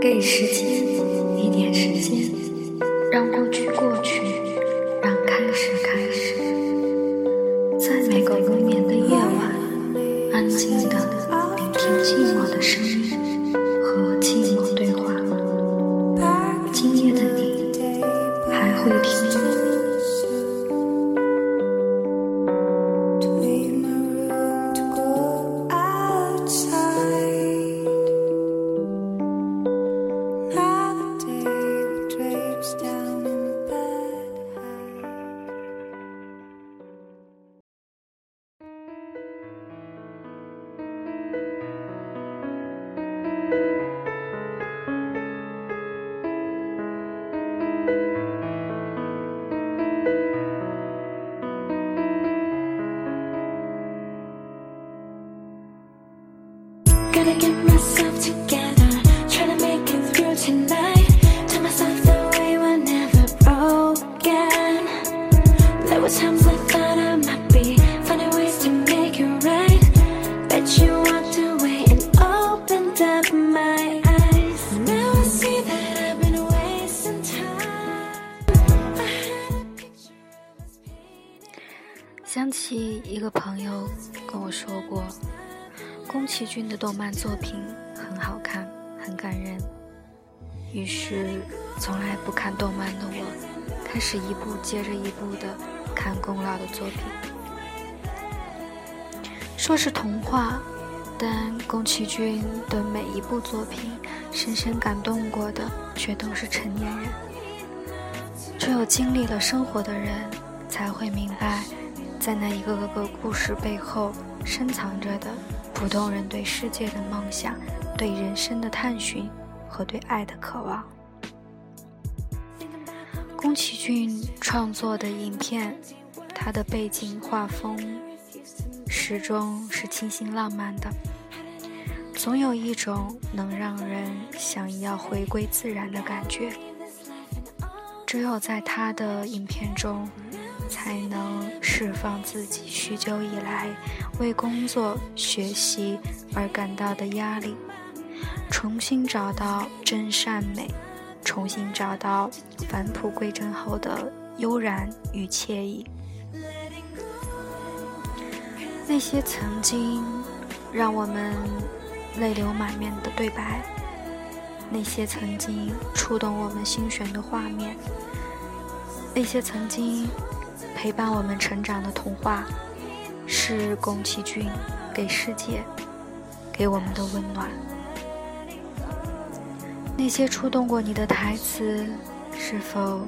给时间一点时间，让过去过去，让开始开始。在每个无眠的夜晚，安静的聆听寂寞的声音，我说过，宫崎骏的动漫作品很好看，很感人。于是，从来不看动漫的我，开始一部接着一部的看宫老的作品。说是童话，但宫崎骏的每一部作品，深深感动过的却都是成年人。只有经历了生活的人，才会明白，在那一个个个故事背后，深藏着的普通人对世界的梦想、对人生的探寻和对爱的渴望。宫崎骏创作的影片，它的背景画风始终是清新浪漫的，总有一种能让人想要回归自然的感觉。只有在他的影片中，才能释放自己许久以来为工作、学习而感到的压力，重新找到真善美，重新找到返璞归真后的悠然与惬意。那些曾经让我们泪流满面的对白，那些曾经触动我们心弦的画面，那些曾经陪伴我们成长的童话，是宫崎骏给世界、给我们的温暖。那些触动过你的台词，是否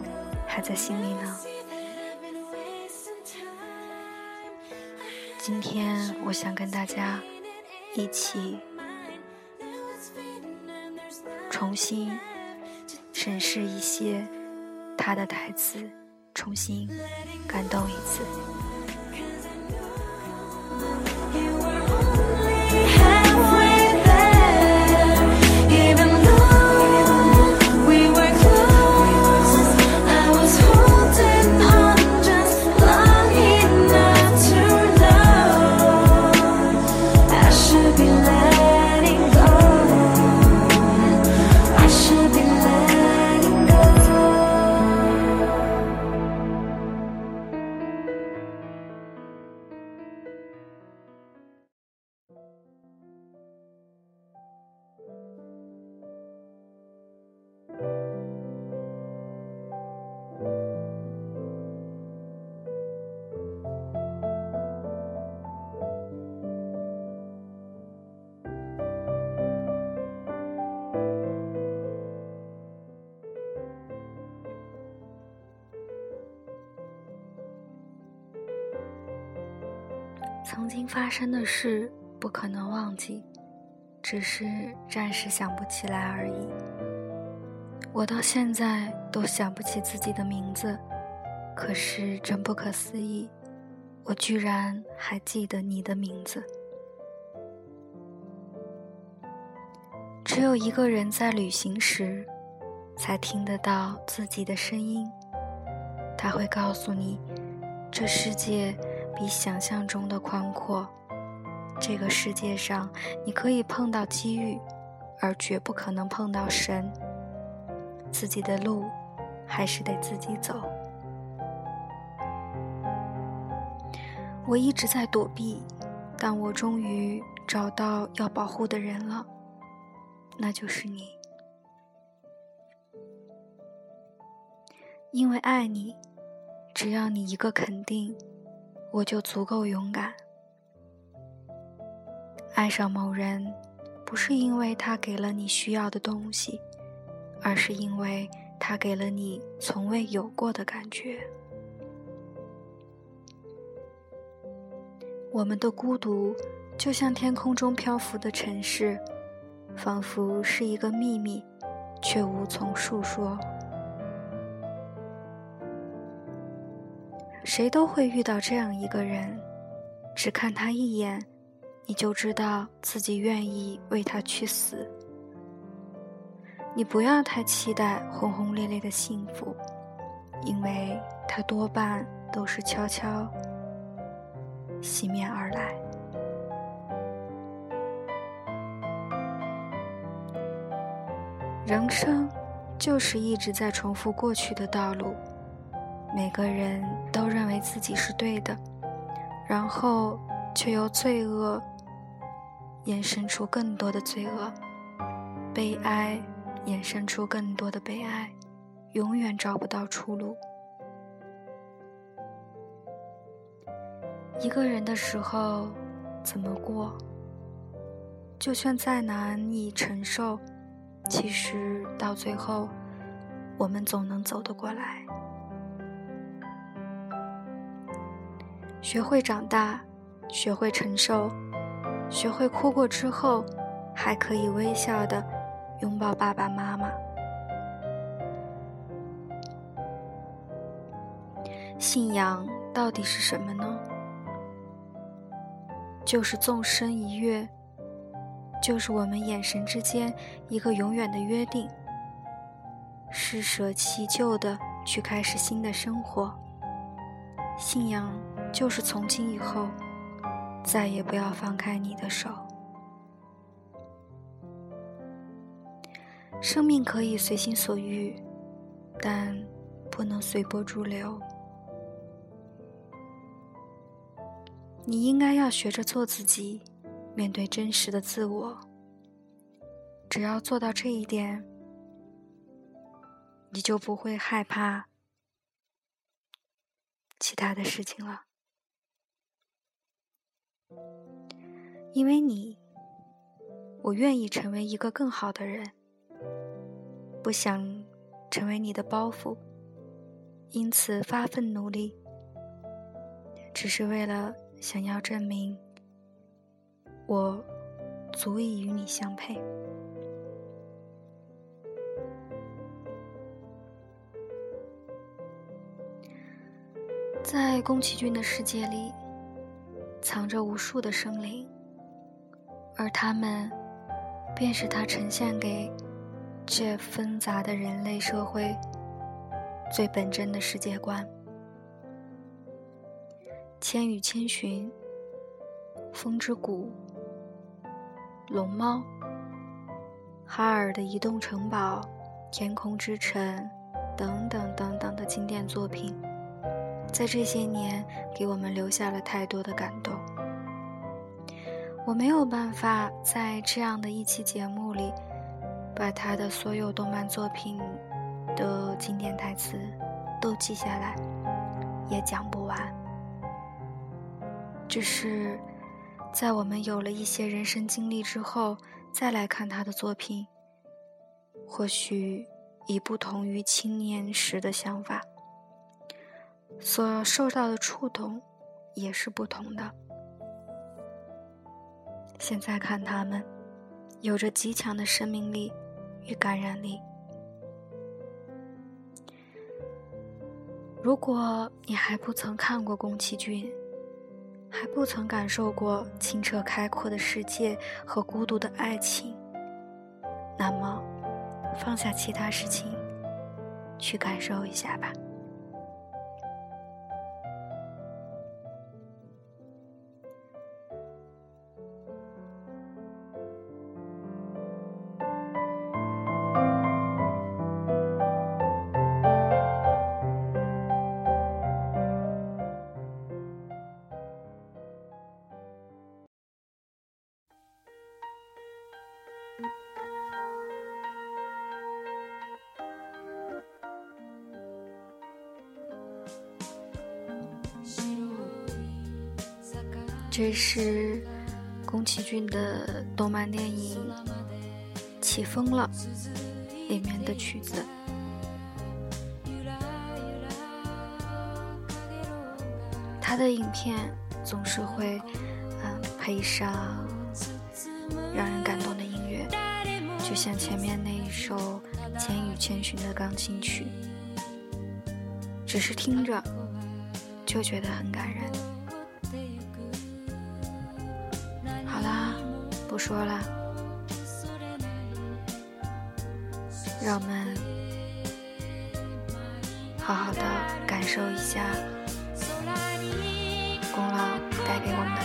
还在心里呢？今天我想跟大家一起重新审视一些他的台词，重新感动一次。曾经发生的事不可能忘记，只是暂时想不起来而已。我到现在都想不起自己的名字，可是真不可思议，我居然还记得你的名字。只有一个人在旅行时，才听得到自己的声音。他会告诉你，这世界比想象中的宽阔。这个世界上，你可以碰到机遇，而绝不可能碰到神。自己的路还是得自己走。我一直在躲避，但我终于找到要保护的人了，那就是你。因为爱你，只要你一个肯定，我就足够勇敢。爱上某人，不是因为他给了你需要的东西，而是因为他给了你从未有过的感觉。我们的孤独，就像天空中漂浮的城市，仿佛是一个秘密，却无从述说。谁都会遇到这样一个人，只看他一眼，你就知道自己愿意为他去死。你不要太期待轰轰烈烈的幸福，因为它多半都是悄悄。袭面而来。人生就是一直在重复过去的道路，每个人都认为自己是对的，然后却由罪恶衍生出更多的罪恶，悲哀衍生出更多的悲哀，永远找不到出路。一个人的时候，怎么过？就算再难以承受，其实到最后，我们总能走得过来。学会长大，学会承受，学会哭过之后，还可以微笑的拥抱爸爸妈妈。信仰到底是什么呢？就是纵身一跃，就是我们眼神之间一个永远的约定，是舍弃旧的，去开始新的生活。信仰就是从今以后，再也不要放开你的手。生命可以随心所欲，但不能随波逐流。你应该要学着做自己，面对真实的自我。只要做到这一点，你就不会害怕其他的事情了。因为你，我愿意成为一个更好的人，不想成为你的包袱，因此发奋努力，只是为了。想要证明我足以与你相配，在宫崎骏的世界里，藏着无数的生灵，而他们便是他呈现给这纷杂的人类社会最本真的世界观。《千与千寻》《风之谷》《龙猫》哈尔的移动城堡《天空之城》等等等等的经典作品，在这些年给我们留下了太多的感动。我没有办法在这样的一期节目里，把他的所有动漫作品的经典台词都记下来，也讲不完。只是，在我们有了一些人生经历之后，再来看他的作品，或许已不同于青年时的想法，所受到的触动也是不同的。现在看他们，有着极强的生命力与感染力。如果你还不曾看过宫崎骏，还不曾感受过清澈开阔的世界和孤独的爱情，那么，放下其他事情，去感受一下吧。这是宫崎骏的动漫电影《起风了》里面的曲子。他的影片总是会，嗯，配上让人感动的音乐，就像前面那一首《千与千寻》的钢琴曲，只是听着就觉得很感人。不说了，让我们好好的感受一下。功劳带给我们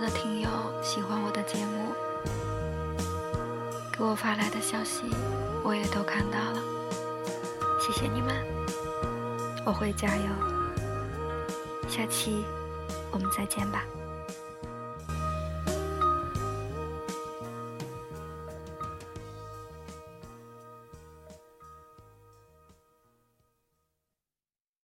的听友喜欢我的节目，给我发来的消息我也都看到了，谢谢你们，我会加油，下期我们再见吧。